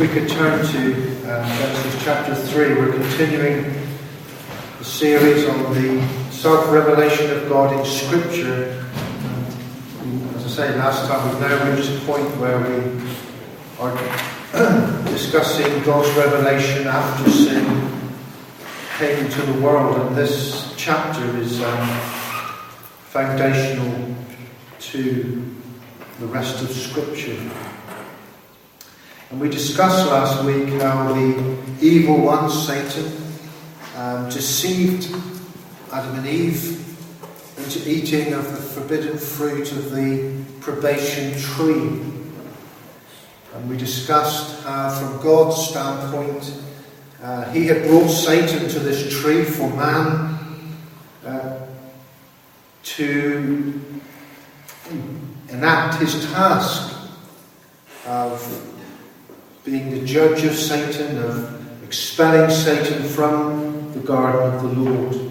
We could turn to um, Genesis chapter 3, we're continuing the series on the self-revelation of God in Scripture. Um, as I say, last time we've now reached a point where we are discussing God's revelation after sin came into the world, and this chapter is um, foundational to the rest of Scripture. And we discussed last week how the evil one, Satan, um, deceived Adam and Eve into eating of the forbidden fruit of the probation tree. And we discussed how, from God's standpoint, uh, He had brought Satan to this tree for man uh, to enact his task of being the judge of Satan, of expelling Satan from the garden of the Lord.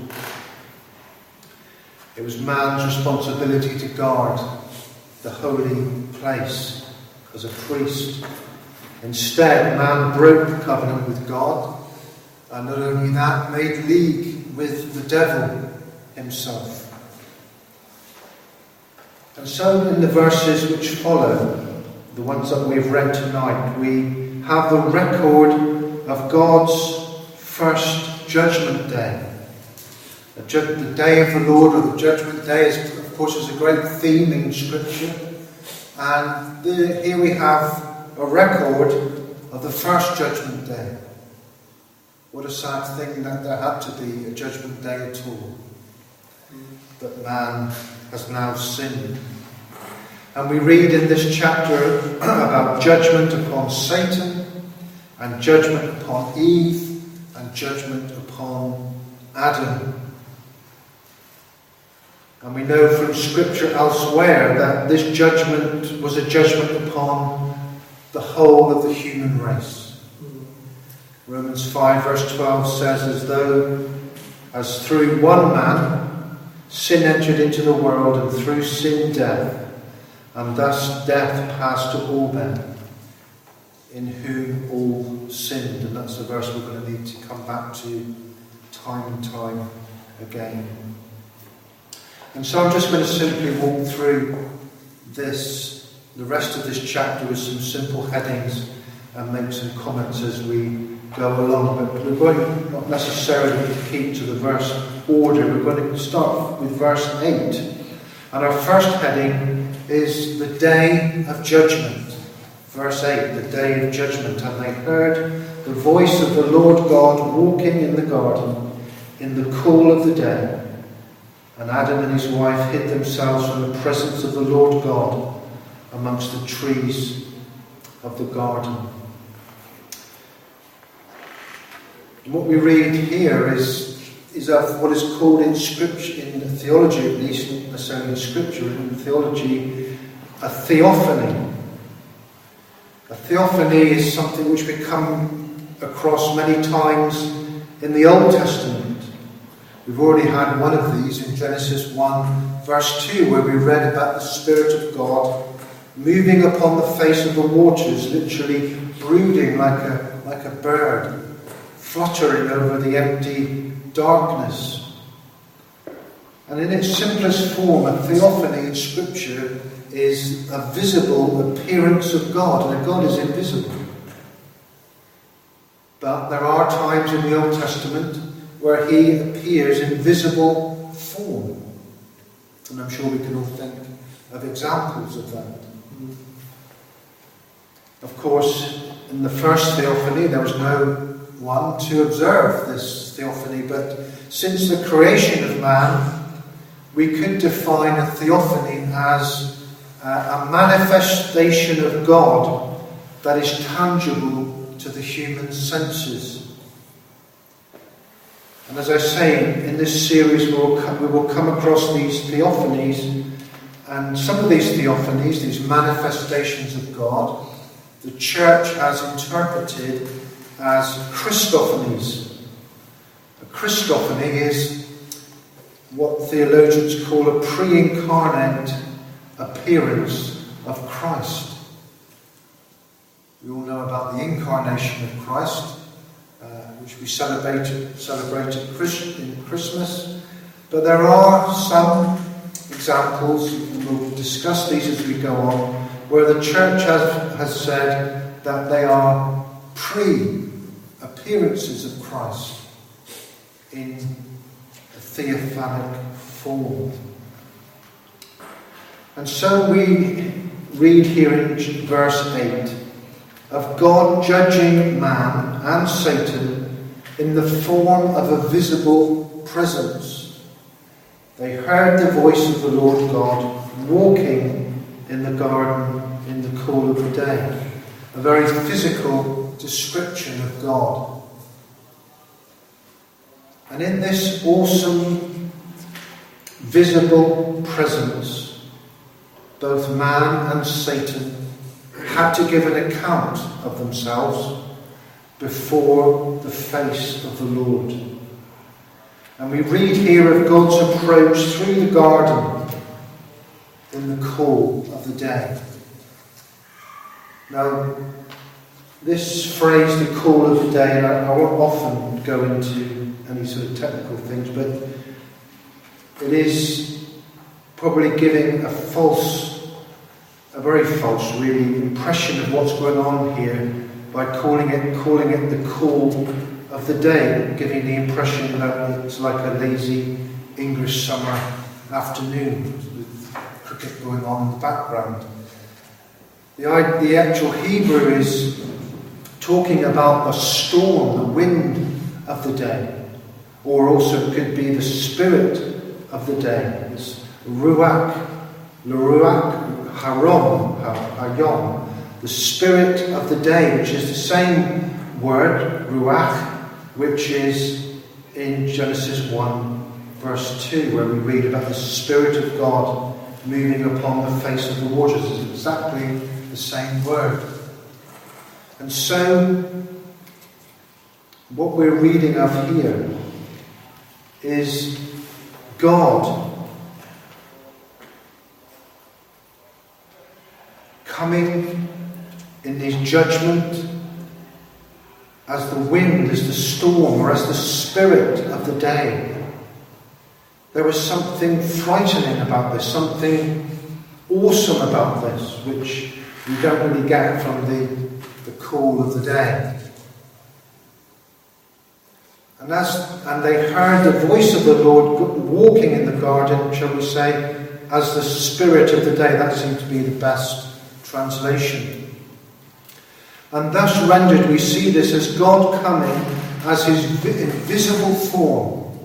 It was man's responsibility to guard the holy place as a priest. Instead, man broke the covenant with God, and not only that, made league with the devil himself. And so, in the verses which follow, the ones that we've read tonight, we have the record of God's first judgment day. The, day of the Lord, or the judgment day, is, of course, is a great theme in Scripture. And the, here we have a record of the first judgment day. What a sad thing that there had to be a judgment day at all. But man has now sinned. And we read in this chapter about judgment upon Satan and judgment upon Eve, and judgment upon Adam. And we know from Scripture elsewhere that this judgment was a judgment upon the whole of the human race. Romans 5, verse 12 says, As though, as through one man, sin entered into the world, and through sin, death, and thus death passed to all men in whom all sinned. And that's the verse we're going to need to come back to time and time again. And so I'm just going to simply walk through this, the rest of this chapter with some simple headings and make some comments as we go along. But we're going not necessarily to keep to the verse order. We're going to start with verse 8. And our first heading is the day of judgment. Verse 8 The day of judgment, and they heard the voice of the Lord God walking in the garden in the cool of the day. And Adam and his wife hid themselves from the presence of the Lord God amongst the trees of the garden. What we read here is, is what is called in scripture, in theology at least, not necessarily scripture, in theology, a theophany. A theophany is something which we come across many times in the Old Testament. We've already had one of these in Genesis 1, verse 2, where we read about the Spirit of God moving upon the face of the waters, literally brooding like a, like a bird, fluttering over the empty darkness. And in its simplest form, a theophany in Scripture is a visible appearance of God, and God is invisible. But there are times in the Old Testament where He appears in visible form. And I'm sure we can all think of examples of that. Of course, in the first theophany, there was no one to observe this theophany, but since the creation of man, we could define a theophany as uh, a manifestation of God that is tangible to the human senses. And as I say, in this series we will, come, we will come across these theophanies, and some of these theophanies, these manifestations of God, the church has interpreted as Christophanies. A Christophany is what theologians call a pre incarnate appearance of Christ. We all know about the incarnation of Christ, uh, which we celebrate, celebrate in Christmas. But there are some examples, and we'll discuss these as we go on, where the church has, has said that they are pre appearances of Christ in a theophanic form. And so we read here in verse 8 of God judging man and Satan in the form of a visible presence. They heard the voice of the Lord God walking in the garden in the cool of the day. A very physical description of God. And in this awesome, visible presence, both man and Satan had to give an account of themselves before the face of the Lord. And we read here of God's approach through the garden in the cool of the day. Now, this phrase, the call of the day, and I, I won't often go into any sort of technical things, but it is probably giving a false, a very false, really, impression of what's going on here by calling it, calling it the call of the day, giving the impression that it's like a lazy English summer afternoon with cricket going on in the background. The, the actual Hebrew is talking about the storm, the wind of the day, or also could be the spirit of the day. It's ruach, ruach, harom, hayom, the spirit of the day, which is the same word, ruach, which is in Genesis 1, verse 2, where we read about the Spirit of God moving upon the face of the waters. It's exactly the same word. And so, what we're reading of here is God coming in his judgment as the wind, as the storm, or as the spirit of the day. There was something frightening about this, something awesome about this, which we don't really get from the call of the day. And, as, and they heard the voice of the Lord walking in the garden, shall we say, as the spirit of the day. That seems to be the best translation. And thus rendered, we see this as God coming as his invisible form,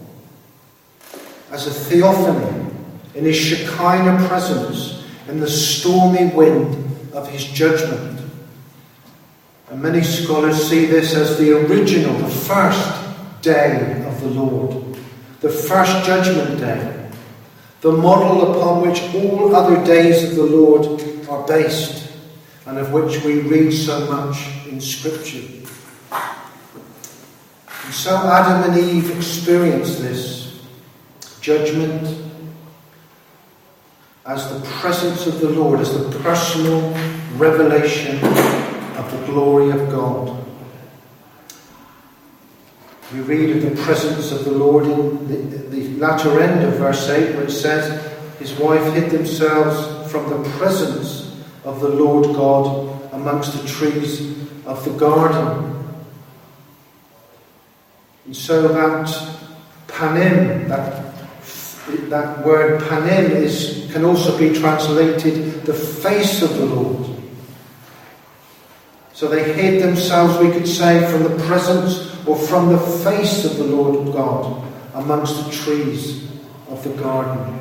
as a theophany, in his Shekinah presence, in the stormy wind of his judgment. And many scholars see this as the original, the first day of the Lord, the first judgment day, the model upon which all other days of the Lord are based, and of which we read so much in Scripture. And so Adam and Eve experienced this judgment as the presence of the Lord, as the personal revelation of the glory of God. We read of the presence of the Lord in the, the latter end of verse 8, where it says, His wife hid themselves from the presence of the Lord God amongst the trees of the garden. And so that panim, that, that word panim, is, can also be translated the face of the Lord. So they hid themselves, we could say, from the presence or from the face of the Lord God amongst the trees of the garden.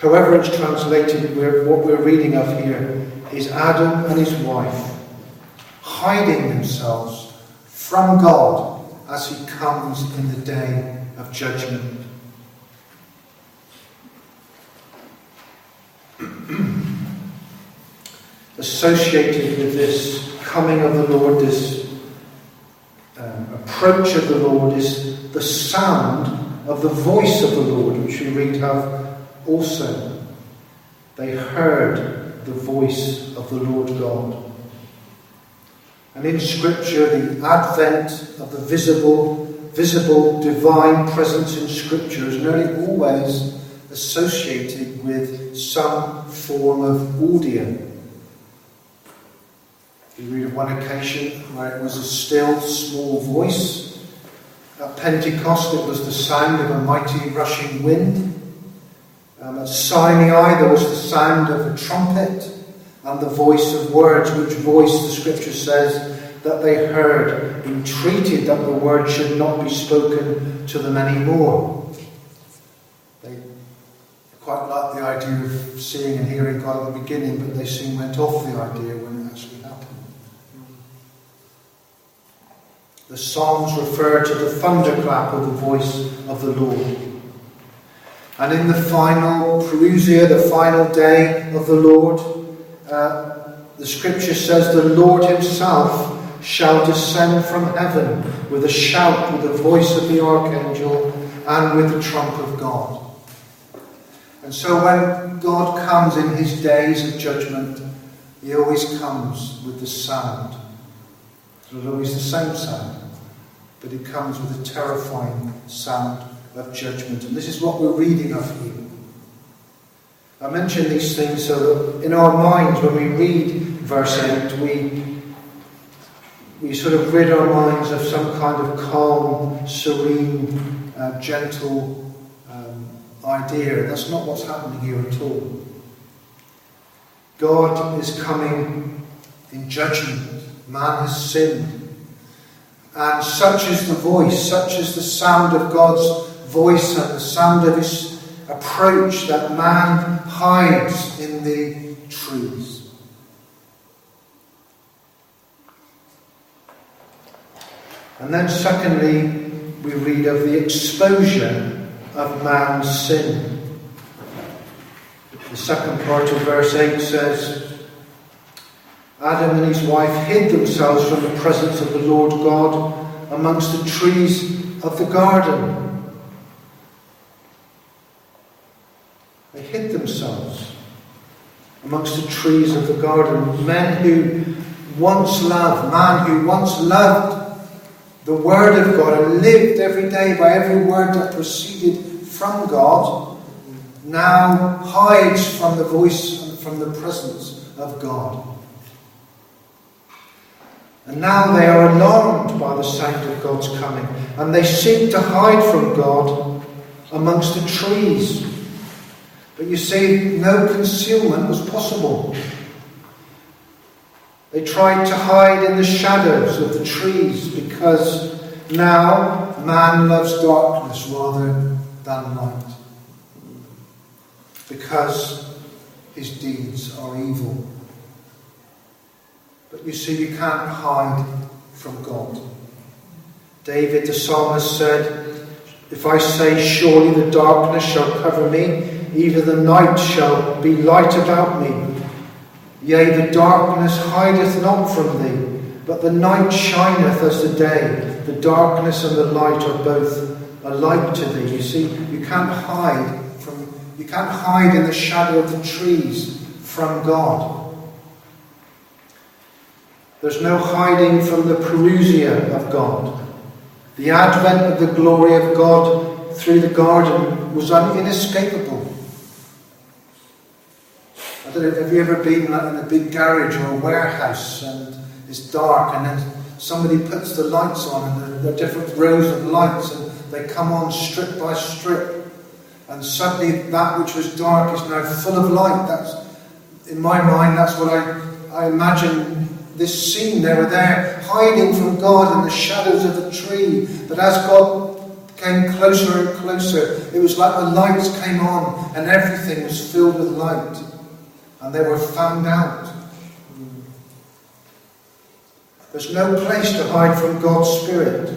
However, it's translated, what we're reading of here is Adam and his wife hiding themselves from God as he comes in the day of judgment. Associated with this coming of the Lord, this um, approach of the Lord, is the sound of the voice of the Lord, which we read of also. They heard the voice of the Lord God. And in Scripture, the advent of the visible, visible divine presence in Scripture is nearly always associated with some form of audio. We read of one occasion where it was a still, small voice. At Pentecost, it was the sound of a mighty rushing wind. Um, at Sinai, there was the sound of a trumpet and the voice of words, which voice the scripture says that they heard, entreated that the word should not be spoken to them anymore. They quite liked the idea of seeing and hearing God at the beginning, but they soon went off the idea when it actually happened. The Psalms refer to the thunderclap of the voice of the Lord. And in the final parousia, the final day of the Lord, uh, the scripture says, The Lord Himself shall descend from heaven with a shout, with the voice of the archangel, and with the trump of God. And so when God comes in His days of judgment, He always comes with the sound. It's always the same sound, but it comes with a terrifying sound of judgment. And this is what we're reading of here. I mention these things so that in our minds, when we read verse 8, we, we sort of rid our minds of some kind of calm, serene, uh, gentle um, idea. That's not what's happening here at all. God is coming in judgment. Man has sinned. And such is the voice, such is the sound of God's voice and the sound of his approach that man hides in the trees. And then, secondly, we read of the exposure of man's sin. The second part of verse 8 says, Adam and his wife hid themselves from the presence of the Lord God amongst the trees of the garden. They hid themselves amongst the trees of the garden. Men who once loved, man who once loved the Word of God and lived every day by every word that proceeded from God, now hides from the voice and from the presence of God. And now they are alarmed by the sound of God's coming, and they seek to hide from God amongst the trees. But you see, no concealment was possible. They tried to hide in the shadows of the trees because now man loves darkness rather than light. Because his deeds are evil. But you see, you can't hide from God. David the psalmist said, If I say, Surely the darkness shall cover me, even the night shall be light about me. Yea, the darkness hideth not from thee, but the night shineth as the day. The darkness and the light are both alike to thee. You see, you can't hide from you can't hide in the shadow of the trees from God. There's no hiding from the parousia of God. The advent of the glory of God through the garden was inescapable I don't know, have you ever been in a big garage or a warehouse and it's dark and then somebody puts the lights on and there are different rows of lights and they come on strip by strip and suddenly that which was dark is now full of light. That's in my mind. That's what I I imagine this scene. They were there hiding from God in the shadows of the tree, but as God came closer and closer, it was like the lights came on and everything was filled with light and they were found out. There's no place to hide from God's Spirit.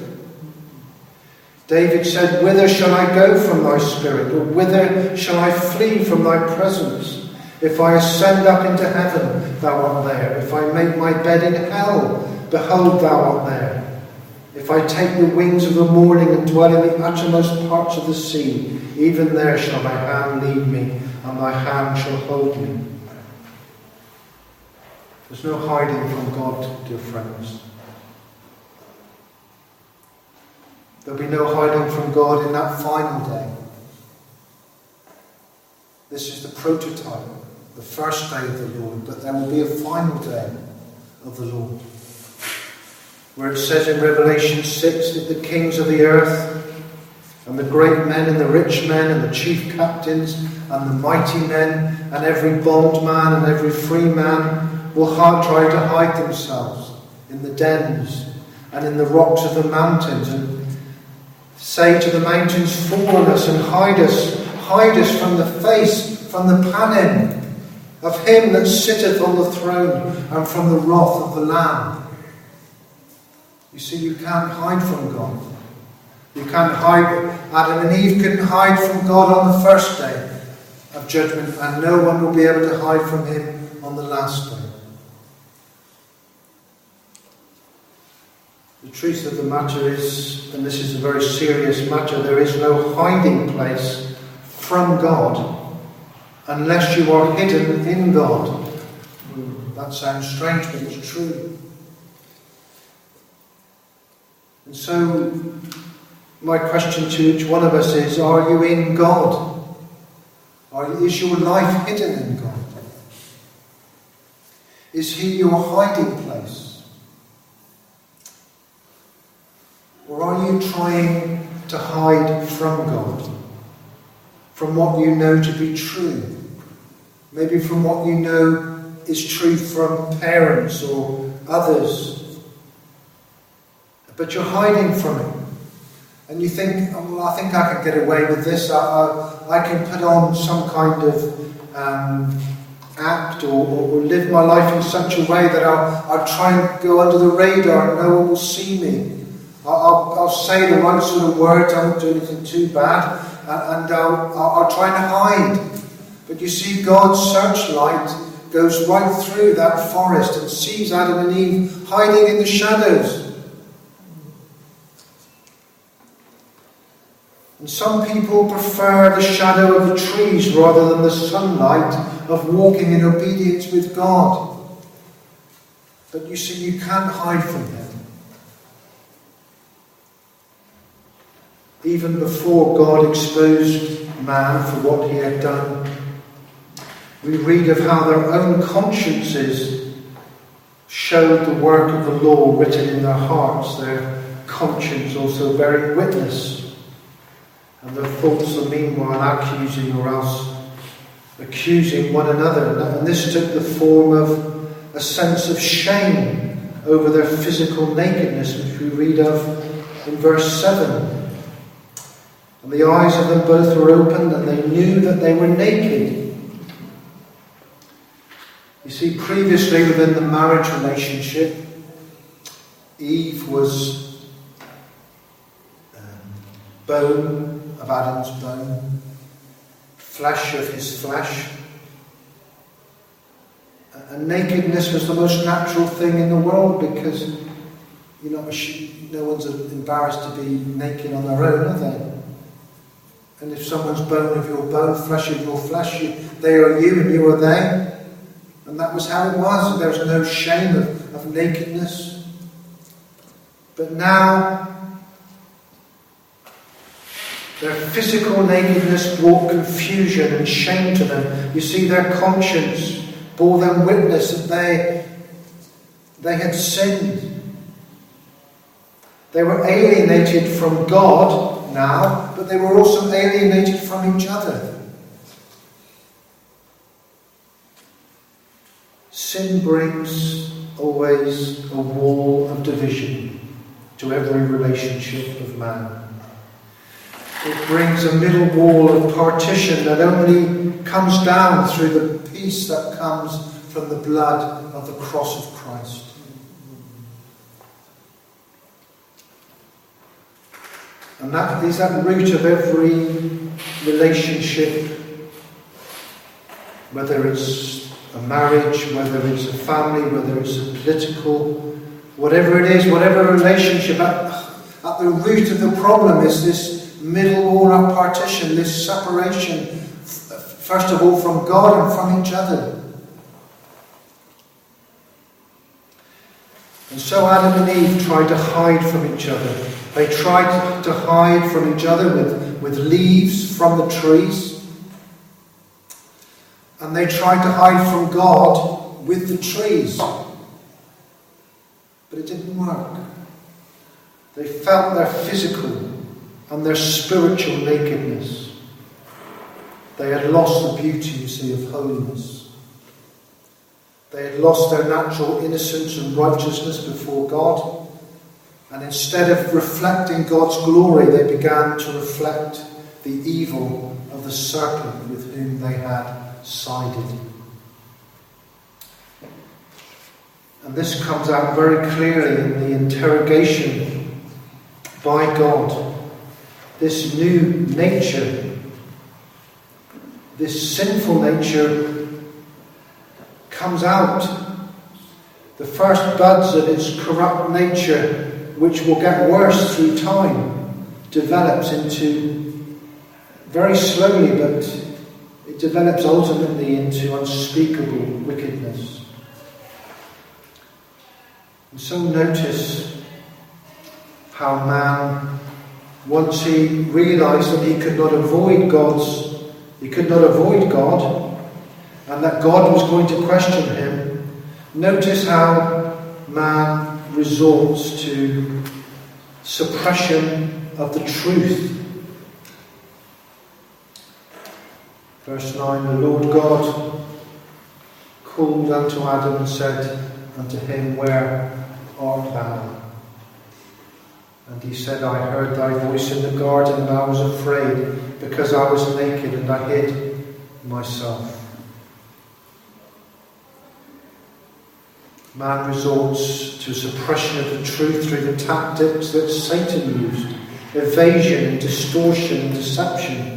David said, Whither shall I go from thy Spirit? Or whither shall I flee from thy presence? If I ascend up into heaven, thou art there. If I make my bed in hell, behold, thou art there. If I take the wings of the morning and dwell in the uttermost parts of the sea, even there shall thy hand lead me, and thy hand shall hold me. There's no hiding from God, dear friends. There'll be no hiding from God in that final day. This is the prototype, the first day of the Lord, but there will be a final day of the Lord. Where it says in Revelation 6 that the kings of the earth and the great men and the rich men and the chief captains and the mighty men and every bondman and every free man will hard try to hide themselves in the dens and in the rocks of the mountains and Say to the mountains, fall on us and hide us, hide us from the face, from the panim of him that sitteth on the throne and from the wrath of the Lamb. You see, you can't hide from God. You can't hide. Adam and Eve couldn't hide from God on the first day of judgment, and no one will be able to hide from him on the last day. The truth of the matter is, and this is a very serious matter, there is no hiding place from God unless you are hidden in God. Hmm, that sounds strange, but it's true. And so, my question to each one of us is Are you in God? Are, is your life hidden in God? Is He your hiding place? Or are you trying to hide from God? From what you know to be true? Maybe from what you know is true from parents or others. But you're hiding from it. And you think, oh, well, I think I can get away with this. I, I, I can put on some kind of um, act or, or, live my life in such a way that I'll, I'll try and go under the radar and no one will see me. I'll, I'll, say the right sort of words, I won't do anything too bad, and, I'll, I'll try and hide. But you see, God's searchlight goes right through that forest and sees Adam and Eve hiding in the shadows. And some people prefer the shadow of the trees rather than the sunlight of walking in obedience with God. But you see, you can't hide from Him. even before God exposed man for what he had done. We read of how their own consciences showed the work of the law written in their hearts, their conscience also bearing witness, and their thoughts are meanwhile accusing or else accusing one another. And this took the form of a sense of shame over their physical nakedness, which we read of in verse 7. And the eyes of them both were opened, and they knew that they were naked. You see, previously within the marriage relationship, Eve was um, bone of Adam's bone, flesh of his flesh. And nakedness was the most natural thing in the world because you know, no one's embarrassed to be naked on their own, are they? And if someone's bone of your bone, flesh of your flesh, you, they are you and you are they. And that was how it was. There was no shame of, of nakedness. But now, their physical nakedness brought confusion and shame to them. You see, their conscience bore them witness that they, they had sinned. They were alienated from God now, but they were also alienated from each other. Sin brings always a wall of division to every relationship of man. It brings a middle wall of partition that only comes down through the peace that comes from the blood of the cross of Christ. And that is at the root of every relationship, whether it's a marriage, whether it's a family, whether it's a political, whatever it is, whatever relationship, at, at the root of the problem is this middle wall of partition, this separation, first of all from God and from each other. And so Adam and Eve tried to hide from each other. They tried to hide from each other with, with leaves from the trees. And they tried to hide from God with the trees. But it didn't work. They felt their physical and their spiritual nakedness. They had lost the beauty, you see, of holiness. They had lost their natural innocence and righteousness before God. And instead of reflecting God's glory, they began to reflect the evil of the serpent with whom they had sided. And this comes out very clearly in the interrogation by God. This new nature, this sinful nature, comes out. The first buds of its corrupt nature, which will get worse through time, develops into, very slowly, but it develops ultimately into unspeakable wickedness. And so notice how man, once he realized that he could not avoid God's, he could not avoid God, and that God was going to question him, notice how man resorts to suppression of the truth. Verse 9 The Lord God called unto Adam and said unto him, Where art thou? And he said, I heard thy voice in the garden, and I was afraid, because I was naked, and I hid myself. Man resorts to suppression of the truth through the tactics that Satan used evasion, distortion, deception.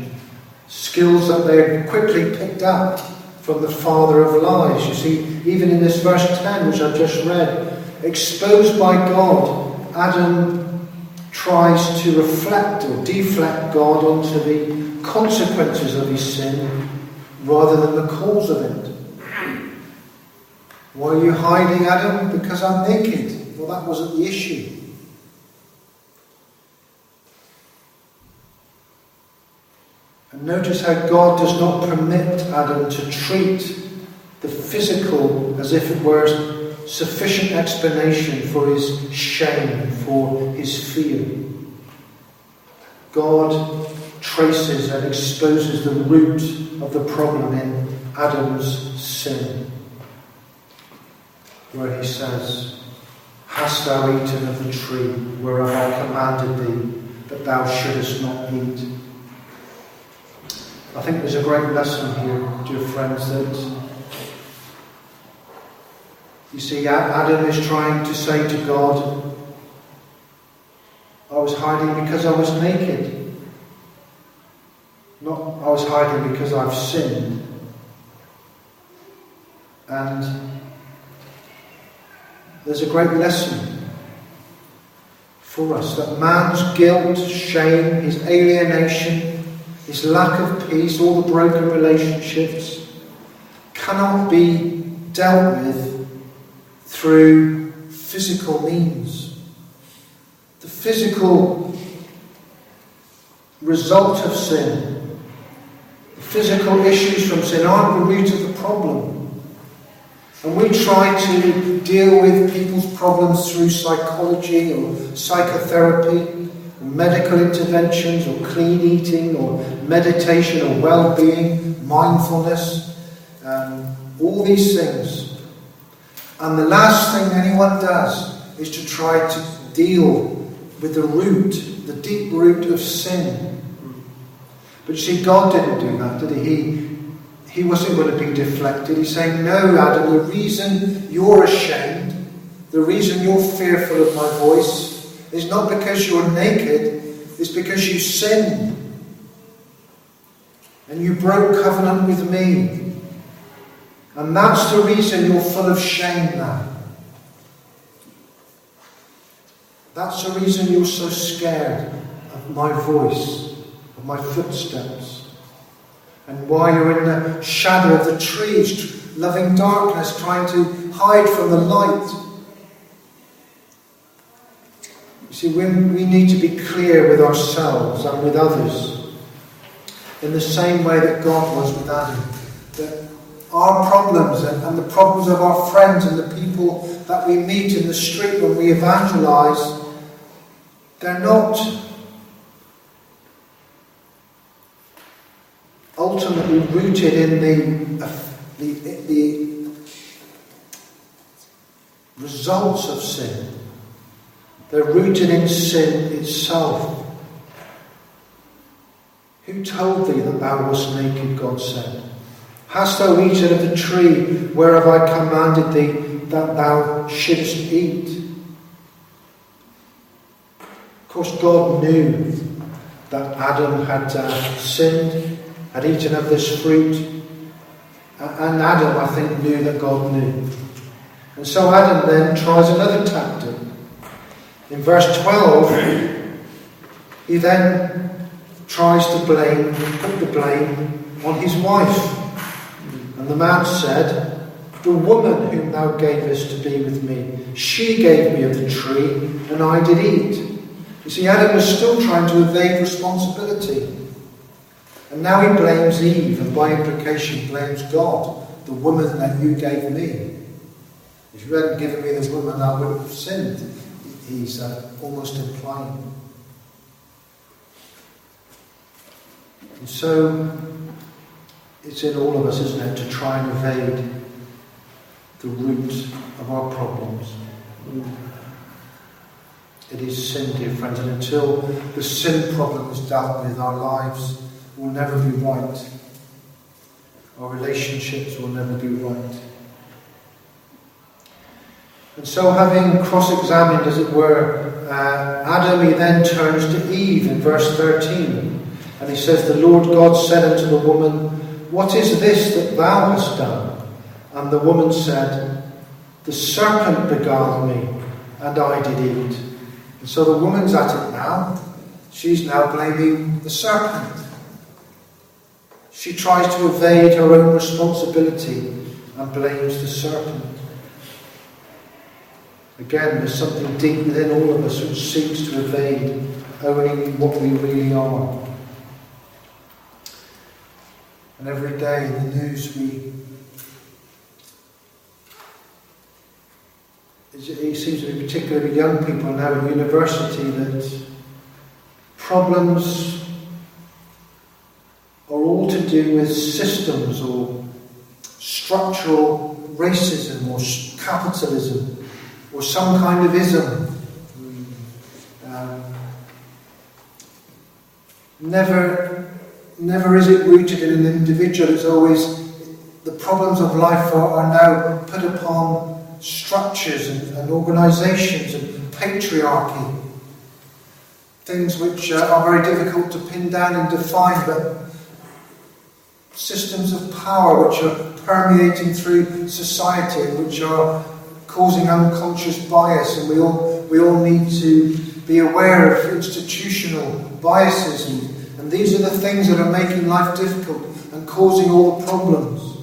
Skills that they quickly picked up from the father of lies. You see, even in this verse 10, which I've just read, exposed by God, Adam tries to reflect or deflect God onto the consequences of his sin rather than the cause of it. Why are you hiding, Adam? Because I'm naked. Well, that wasn't the issue. Notice how God does not permit Adam to treat the physical as if it were sufficient explanation for his shame, for his fear. God traces and exposes the root of the problem in Adam's sin, where he says, Hast thou eaten of the tree whereof I commanded thee that thou shouldest not eat? I think there's a great lesson here, dear friends, that you see, Adam is trying to say to God, I was hiding because I was naked. Not I was hiding because I've sinned. And there's a great lesson for us that man's guilt, shame, his alienation, his lack of peace, all the broken relationships, cannot be dealt with through physical means. The physical result of sin, the physical issues from sin aren't the root of the problem. And we try to deal with people's problems through psychology or psychotherapy medical interventions or clean eating or meditation or well being, mindfulness, um, all these things. And the last thing anyone does is to try to deal with the root, the deep root of sin. But you see, God didn't do that, did he? He, he wasn't going to be deflected. He's saying, No, Adam, the reason you're ashamed, the reason you're fearful of my voice, is not because you're naked, it's because you sinned. And you broke covenant with me. And that's the reason you're full of shame now. That's the reason you're so scared of my voice, of my footsteps. And why you're in the shadow of the trees, loving darkness, trying to hide from the light. You see, we, we need to be clear with ourselves and with others in the same way that God was with Adam. That our problems and, and the problems of our friends and the people that we meet in the street when we evangelize, they're not ultimately rooted in the, the, the results of sin. They're rooted in sin itself. Who told thee that thou wast naked? God said. Hast thou eaten of the tree whereof I commanded thee that thou shouldest eat? Of course, God knew that Adam had uh, sinned, had eaten of this fruit, and Adam, I think, knew that God knew. And so Adam then tries another tactic. In verse 12, he then tries to blame, put the blame on his wife. And the man said, The woman whom thou gavest to be with me, she gave me of the tree, and I did eat. You see, Adam was still trying to evade responsibility. And now he blames Eve, and by implication blames God, the woman that you gave me. If you hadn't given me this woman, I would have sinned he's uh, almost implying. And so it's in all of us, isn't it, to try and evade the root of our problems. It is sin, dear friends, and until the sin problem is dealt with, our lives will never be right. Our relationships will never be right. And so, having cross examined, as it were, uh, Adam, he then turns to Eve in verse 13. And he says, The Lord God said unto the woman, What is this that thou hast done? And the woman said, The serpent beguiled me, and I did eat. And so the woman's at it now. She's now blaming the serpent. She tries to evade her own responsibility and blames the serpent. Again, there's something deep within all of us which seeks to evade owning what we really are. And every day in the news we it seems to be particularly young people now in university that problems are all to do with systems or structural racism or capitalism or some kind of ism. Um, never, never is it rooted in an individual. It's always the problems of life are, are now put upon structures and, and organisations and patriarchy. Things which uh, are very difficult to pin down and define, but systems of power which are permeating through society, which are causing unconscious bias, and we all, we all need to be aware of institutional biases. And, and these are the things that are making life difficult and causing all the problems.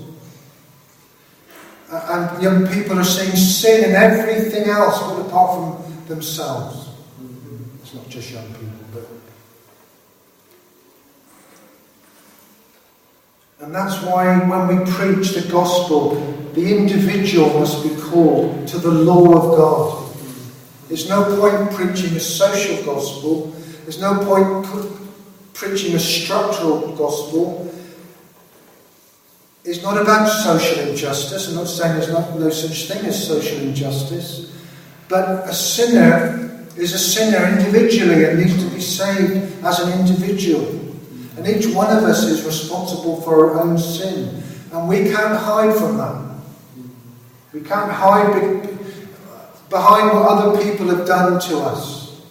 And young people are seeing sin in everything else but apart from themselves. It's not just young people, but. And that's why when we preach the gospel, the individual must be called to the law of God. There's no point preaching a social gospel. There's no point preaching a structural gospel. It's not about social injustice. I'm not saying there's not, no such thing as social injustice. But a sinner is a sinner individually and needs to be saved as an individual. And each one of us is responsible for our own sin. And we can't hide from that. We can't hide behind what other people have done to us.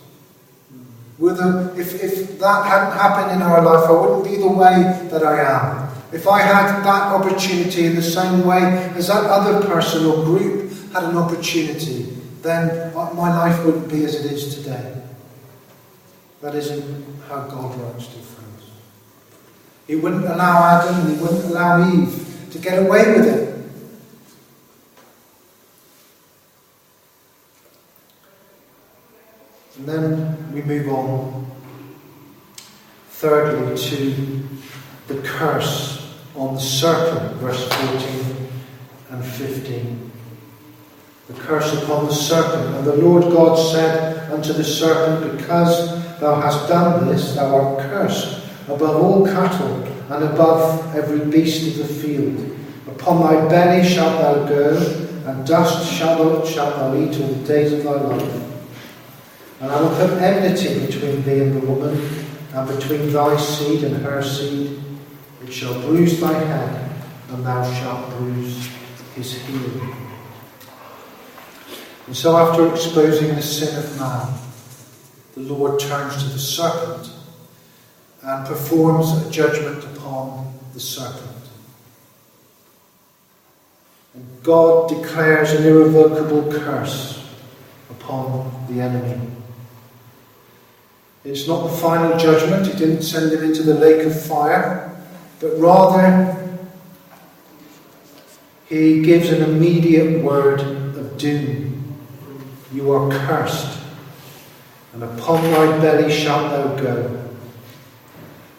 If, if that hadn't happened in our life, I wouldn't be the way that I am. If I had that opportunity in the same way as that other person or group had an opportunity, then my life wouldn't be as it is today. That isn't how God works, dear friends. He wouldn't allow Adam, he wouldn't allow Eve to get away with it. And then we move on, thirdly, to the curse on the serpent, verse 14 and 15. The curse upon the serpent. And the Lord God said unto the serpent, Because thou hast done this, thou art cursed above all cattle and above every beast of the field. Upon thy belly shalt thou go, and dust shalt thou, shalt thou eat all the days of thy life. And I will put enmity between thee and the woman, and between thy seed and her seed. It shall bruise thy head, and thou shalt bruise his heel. And so, after exposing the sin of man, the Lord turns to the serpent and performs a judgment upon the serpent. And God declares an irrevocable curse upon the enemy. It's not the final judgment, He didn't send him into the lake of fire, but rather he gives an immediate word of doom. You are cursed, and upon thy belly shalt thou go,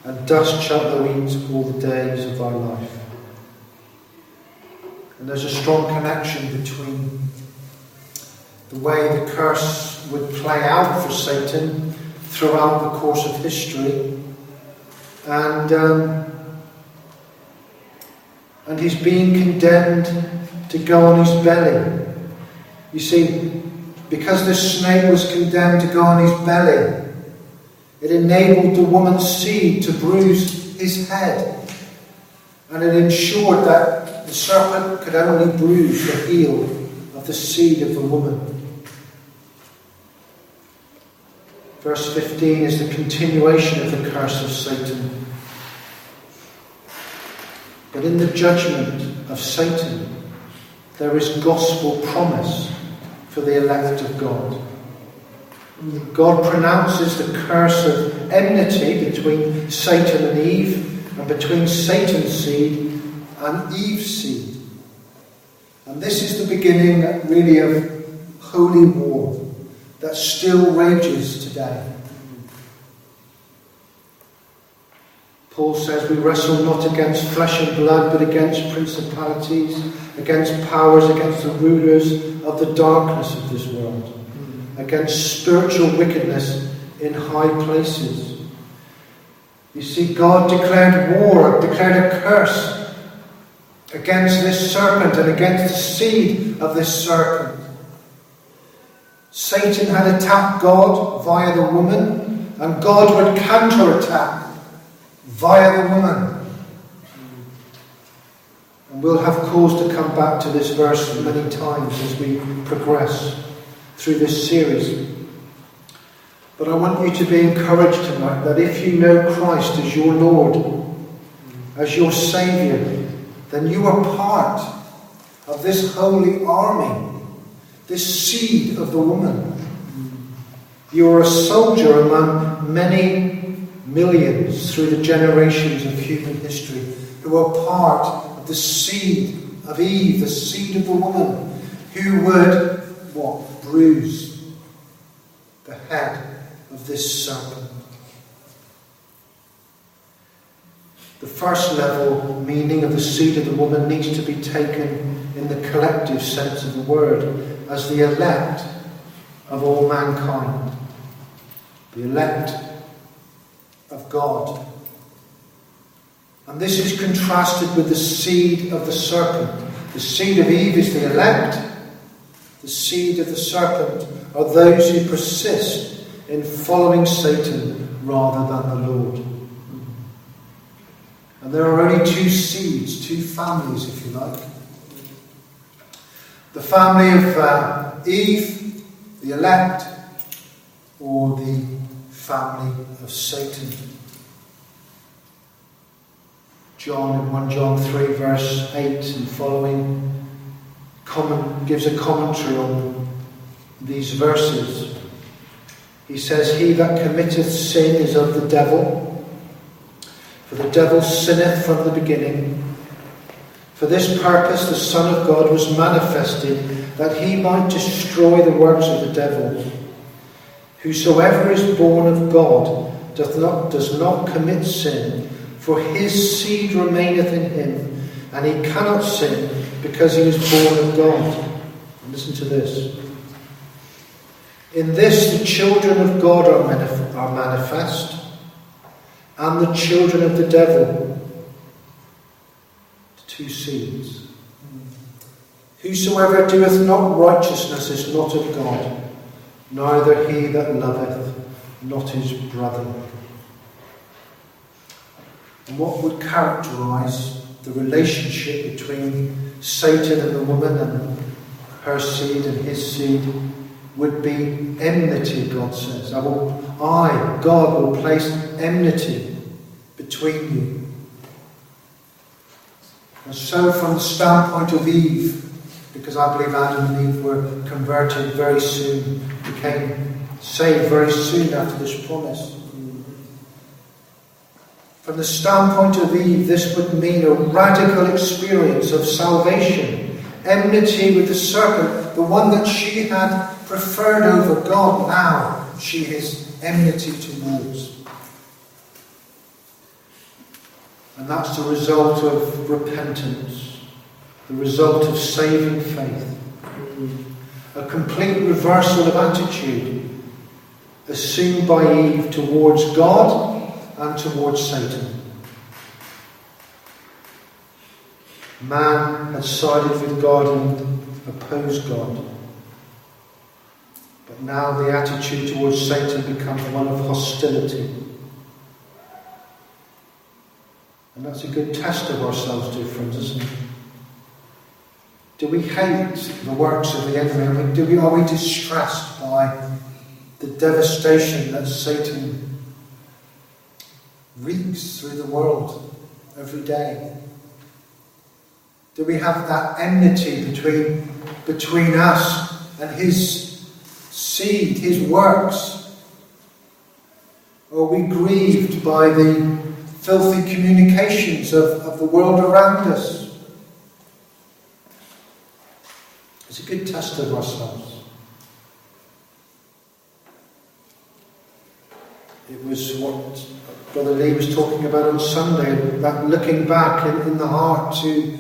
and dust shalt thou eat all the days of thy life. And there's a strong connection between the way the curse would play out for Satan throughout the course of history. And, um, and he's being condemned to go on his belly. You see, because the snake was condemned to go on his belly, it enabled the woman's seed to bruise his head. And it ensured that the serpent could only bruise the heel of the seed of the woman. Verse 15 is the continuation of the curse of Satan. But in the judgment of Satan, there is gospel promise for the elect of God. God pronounces the curse of enmity between Satan and Eve, and between Satan's seed and Eve's seed. And this is the beginning, really, of holy war that still rages today. Paul says, We wrestle not against flesh and blood, but against principalities, against powers, against the rulers of the darkness of this world, against spiritual wickedness in high places. You see, God declared war, declared a curse against this serpent and against the seed of this serpent. Satan had attacked God via the woman, and God would counterattack via the woman. And we'll have cause to come back to this verse many times as we progress through this series. But I want you to be encouraged tonight that if you know Christ as your Lord, as your Saviour, then you are part of this holy army this seed of the woman. You are a soldier among many millions through the generations of human history who are part of the seed of Eve, the seed of the woman, who would what? Bruise the head of this serpent. The first level meaning of the seed of the woman needs to be taken in the collective sense of the word as the elect of all mankind, the elect of God. And this is contrasted with the seed of the serpent. The seed of Eve is the elect. The seed of the serpent are those who persist in following Satan rather than the Lord. And there are only two seeds, two families, if you like. The family of uh, Eve, the elect, or the family of Satan. John in 1 John 3, verse 8 and following, comment, gives a commentary on these verses. He says, He that committeth sin is of the devil, for the devil sinneth from the beginning. For this purpose the Son of God was manifested, that he might destroy the works of the devil. Whosoever is born of God doth not, does not commit sin, for his seed remaineth in him, and he cannot sin because he is born of God. Listen to this. In this the children of God are, manif- are manifest, and the children of the devil. Two seeds. Whosoever doeth not righteousness is not of God, neither he that loveth not his brother. And what would characterize the relationship between Satan and the woman and her seed and his seed would be enmity, God says. I, will, I, God, will place enmity between you. And so, from the standpoint of Eve, because I believe Adam and Eve were converted very soon, became saved very soon after this promise. From the standpoint of Eve, this would mean a radical experience of salvation, enmity with the serpent, the one that she had preferred over God. Now she is enmity towards. And that's the result of repentance, the result of saving faith. A complete reversal of attitude assumed by Eve towards God and towards Satan. Man had sided with God and opposed God. But now the attitude towards Satan becomes one of hostility. And that's a good test of ourselves, dear friends, isn't it? Do we hate the works of the enemy? Do we, are we distressed by the devastation that Satan wreaks through the world every day? Do we have that enmity between, between us and his seed, his works? Are we grieved by the filthy communications of, of the world around us? It's a good test of ourselves. It was what Brother Lee was talking about on Sunday, that looking back in, in the heart to,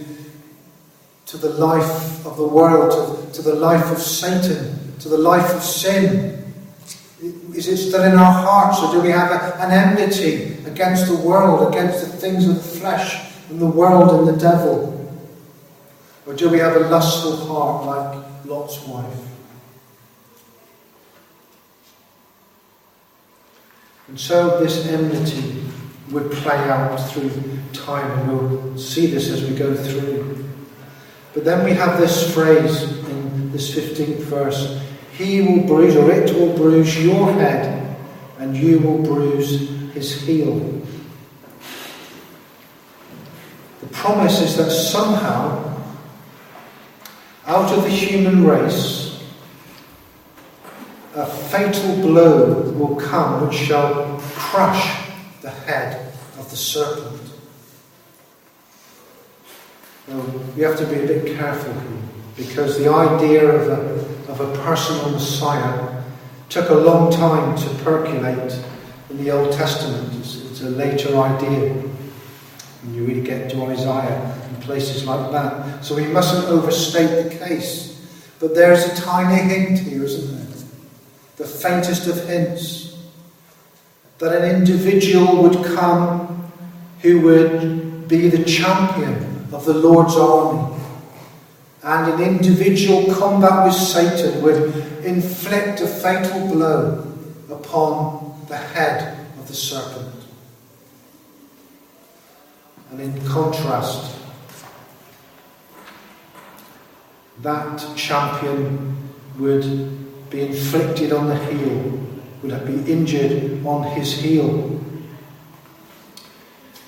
to the life of the world, to, to the life of Satan, to the life of sin. Is it still in our hearts, or do we have a, an enmity against the world, against the things of the flesh, and the world and the devil? Or do we have a lustful heart like Lot's wife? And so this enmity would play out through time, and we'll see this as we go through. But then we have this phrase in this 15th verse He will bruise, or it will bruise your head, and you will bruise his healed. The promise is that somehow, out of the human race, a fatal blow will come which shall crush the head of the serpent. Now, we have to be a bit careful here because the idea of a, of a personal Messiah took a long time to percolate in the Old Testament. It's, it's a later idea. When you really get to Isaiah and places like that. So we mustn't overstate the case. But there's a tiny hint here, isn't there? The faintest of hints. That an individual would come who would be the champion of the Lord's army. And an individual combat with Satan would inflict a fatal blow upon the head of the serpent. And in contrast, that champion would be inflicted on the heel, would be injured on his heel.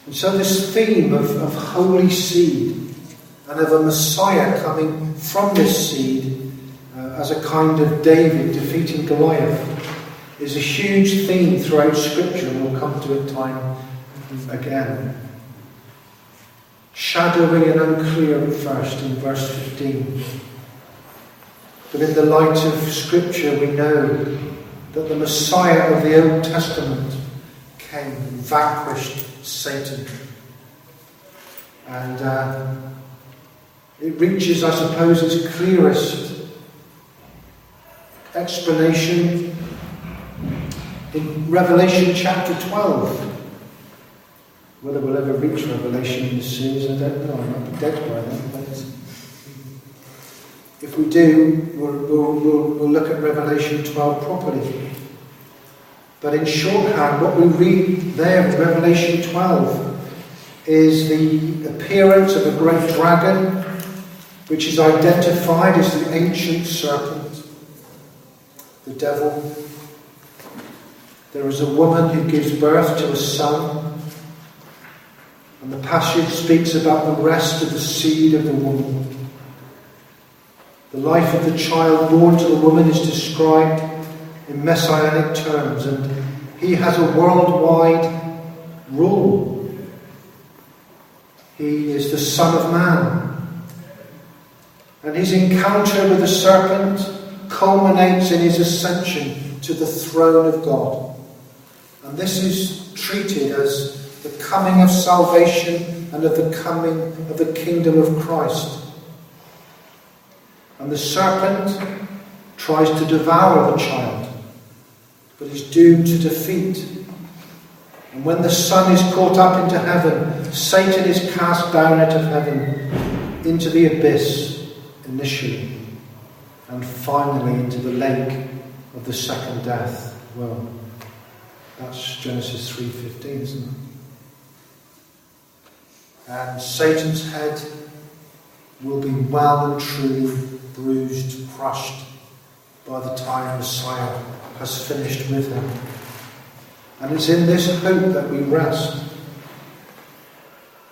And so, this theme of, of holy seed and of a Messiah coming from this seed uh, as a kind of David defeating Goliath is a huge theme throughout Scripture, and we'll come to it time again. Shadowy and unclear at first in verse 15. But in the light of Scripture, we know that the Messiah of the Old Testament came and vanquished Satan. And uh, it reaches, I suppose, its clearest explanation in Revelation chapter 12. Whether we'll ever reach Revelation in this series, I don't know. I might be dead by then. But if we do, we'll, we'll, we'll, we'll look at Revelation 12 properly. But in shorthand, what we read there in Revelation 12 is the appearance of a great dragon, which is identified as the ancient serpent, the devil. There is a woman who gives birth to a son. And the passage speaks about the rest of the seed of the woman. The life of the child born to the woman is described in messianic terms, and he has a worldwide rule. He is the Son of Man. And his encounter with the serpent culminates in his ascension to the throne of God. And this is treated as the coming of salvation and of the coming of the kingdom of Christ. And the serpent tries to devour the child, but is doomed to defeat. And when the Son is caught up into heaven, Satan is cast down out of heaven into the abyss initially, and finally into the lake of the second death. Well, that's Genesis 3:15, isn't it? And Satan's head will be well and truly bruised, crushed by the time Messiah has finished with him. And it's in this hope that we rest.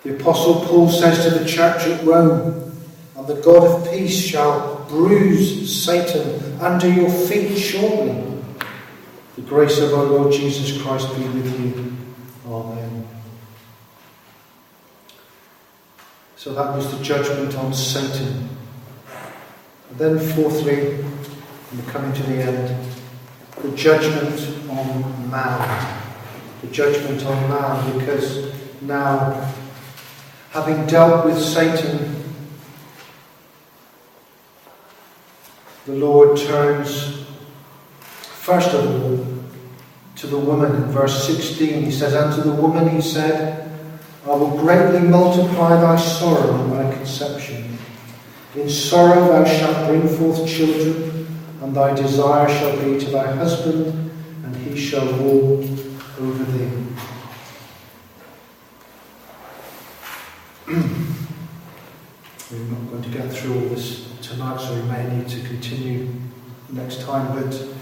The Apostle Paul says to the church at Rome, And the God of peace shall bruise Satan under your feet shortly. The grace of our Lord Jesus Christ be with you. Amen. So that was the judgment on Satan. And then, fourthly, and we're coming to the end, the judgment on man. The judgment on man, because now, having dealt with Satan, the Lord turns, first of all, to the woman. In verse 16, he says, And to the woman he said, I will greatly multiply thy sorrow and thy conception. In sorrow thou shalt bring forth children, and thy desire shall be to thy husband, and he shall rule over thee. We're not going to get through all this tonight, so we may need to continue next time. But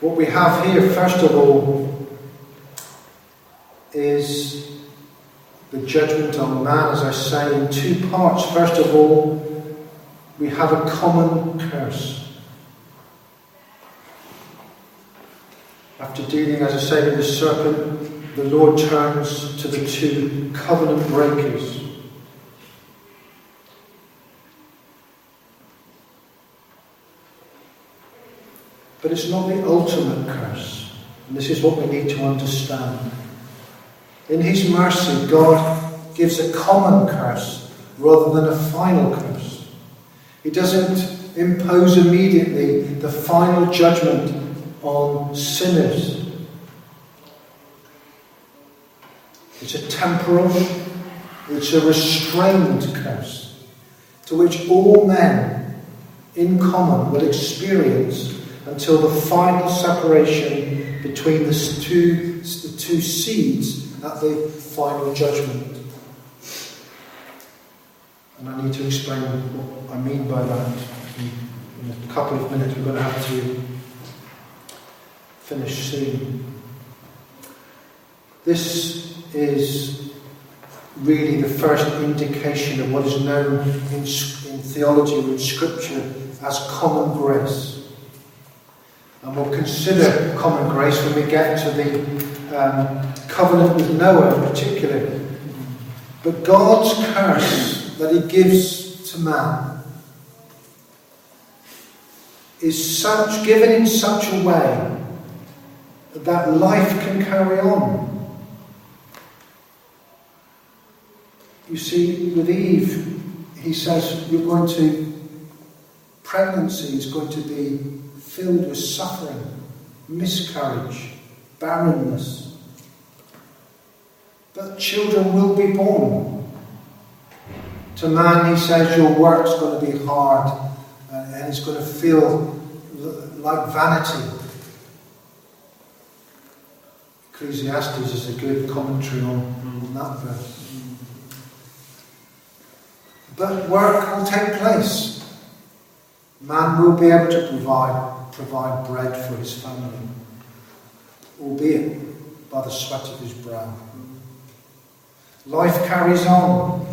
what we have here, first of all, is the judgment on man, as I say, in two parts. First of all, we have a common curse. After dealing, as I say, with the serpent, the Lord turns to the two covenant breakers. But it's not the ultimate curse. And this is what we need to understand. In His mercy, God gives a common curse rather than a final curse. He doesn't impose immediately the final judgment on sinners. It's a temporal, it's a restrained curse to which all men in common will experience until the final separation between the two, the two seeds at the final judgment. And I need to explain what I mean by that. In a couple of minutes, we're going to have to finish soon. This is really the first indication of what is known in, in theology or in Scripture as common grace. And we'll consider common grace when we get to the um, covenant with Noah in particular. But God's curse that He gives to man is such given in such a way that life can carry on. You see, with Eve, he says you're going to, pregnancy is going to be filled with suffering, miscarriage, barrenness. But children will be born. To man, he says, your work's going to be hard uh, and it's going to feel like vanity. Ecclesiastes is a good commentary on, on that verse. But work will take place. Man will be able to provide, provide bread for his family, albeit by the sweat of his brow. Life carries on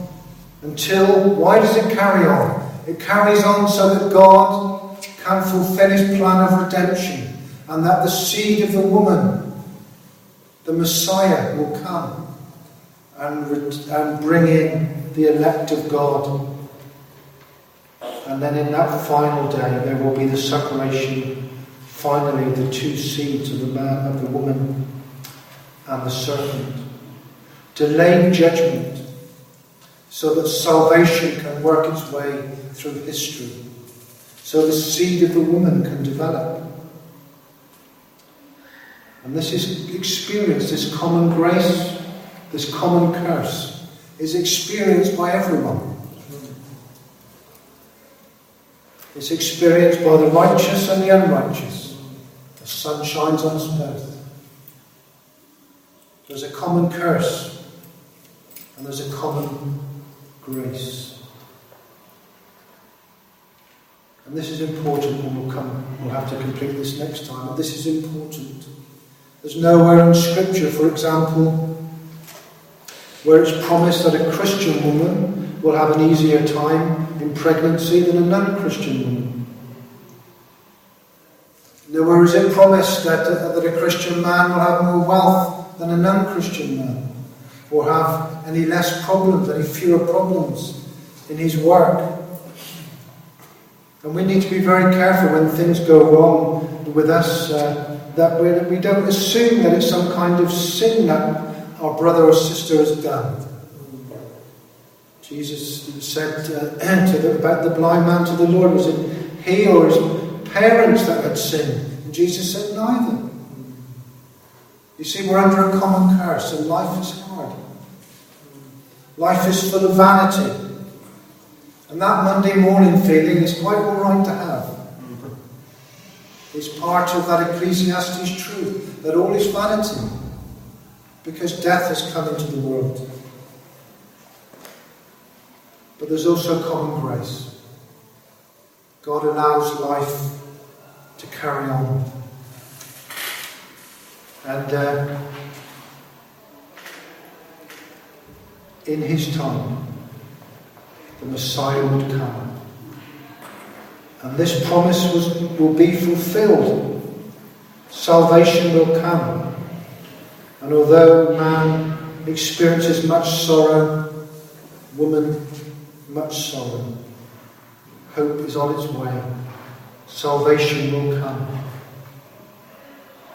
until, why does it carry on? It carries on so that God can fulfill his plan of redemption and that the seed of the woman, the Messiah, will come and, and bring in the elect of God. And then in that final day, there will be the separation, finally, the two seeds of the man, of the woman, and the serpent. Delayed judgment, so that salvation can work its way through history, so the seed of the woman can develop. And this is experienced, this common grace, this common curse, is experienced by everyone. It's experienced by the righteous and the unrighteous. The sun shines on us both. There's a common curse, and there's a common grace. And this is important we'll come, we'll have to complete this next time, but this is important. There's nowhere in Scripture, for example, where it's promised that a Christian woman will have an easier time in pregnancy than a non Christian woman. Nowhere is it promised that, uh, that a Christian man will have more wealth than a non Christian man, or have any less problems, any fewer problems in his work. And we need to be very careful when things go wrong with us uh, that we, we don't assume that it's some kind of sin that our brother or sister has done. Jesus said uh, to the, about the blind man to the Lord, was it he or his parents that had sinned? And Jesus said, neither. You see, we're under a common curse, and life is hard. Life is full of vanity. And that Monday morning feeling is quite all right to have. It's part of that Ecclesiastes truth that all is vanity because death has come into the world. But there's also common grace. God allows life to carry on. And uh, in His time, the Messiah would come. And this promise was, will be fulfilled. Salvation will come. And although man experiences much sorrow, woman much sorrow, hope is on its way. Salvation will come.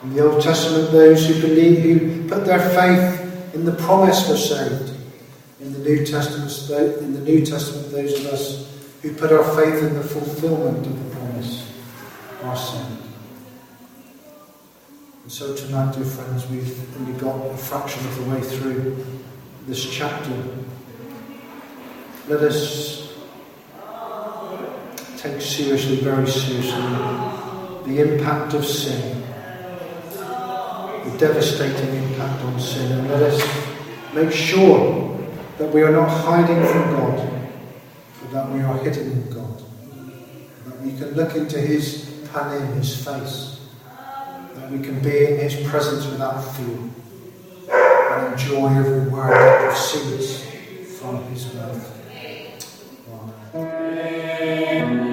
In the Old Testament, those who believe, who put their faith in the promise were saved. In the New Testament, in the New Testament, those of us who put our faith in the fulfillment of the promise are saved. And so tonight, dear friends, we've only got a fraction of the way through this chapter. Let us take seriously, very seriously, the impact of sin, the devastating impact on sin, and let us make sure that we are not hiding from God, but that we are hidden in God. That we can look into His panim, His face that we can be in His presence without fear and enjoy every word that proceeds from His mouth. Amen.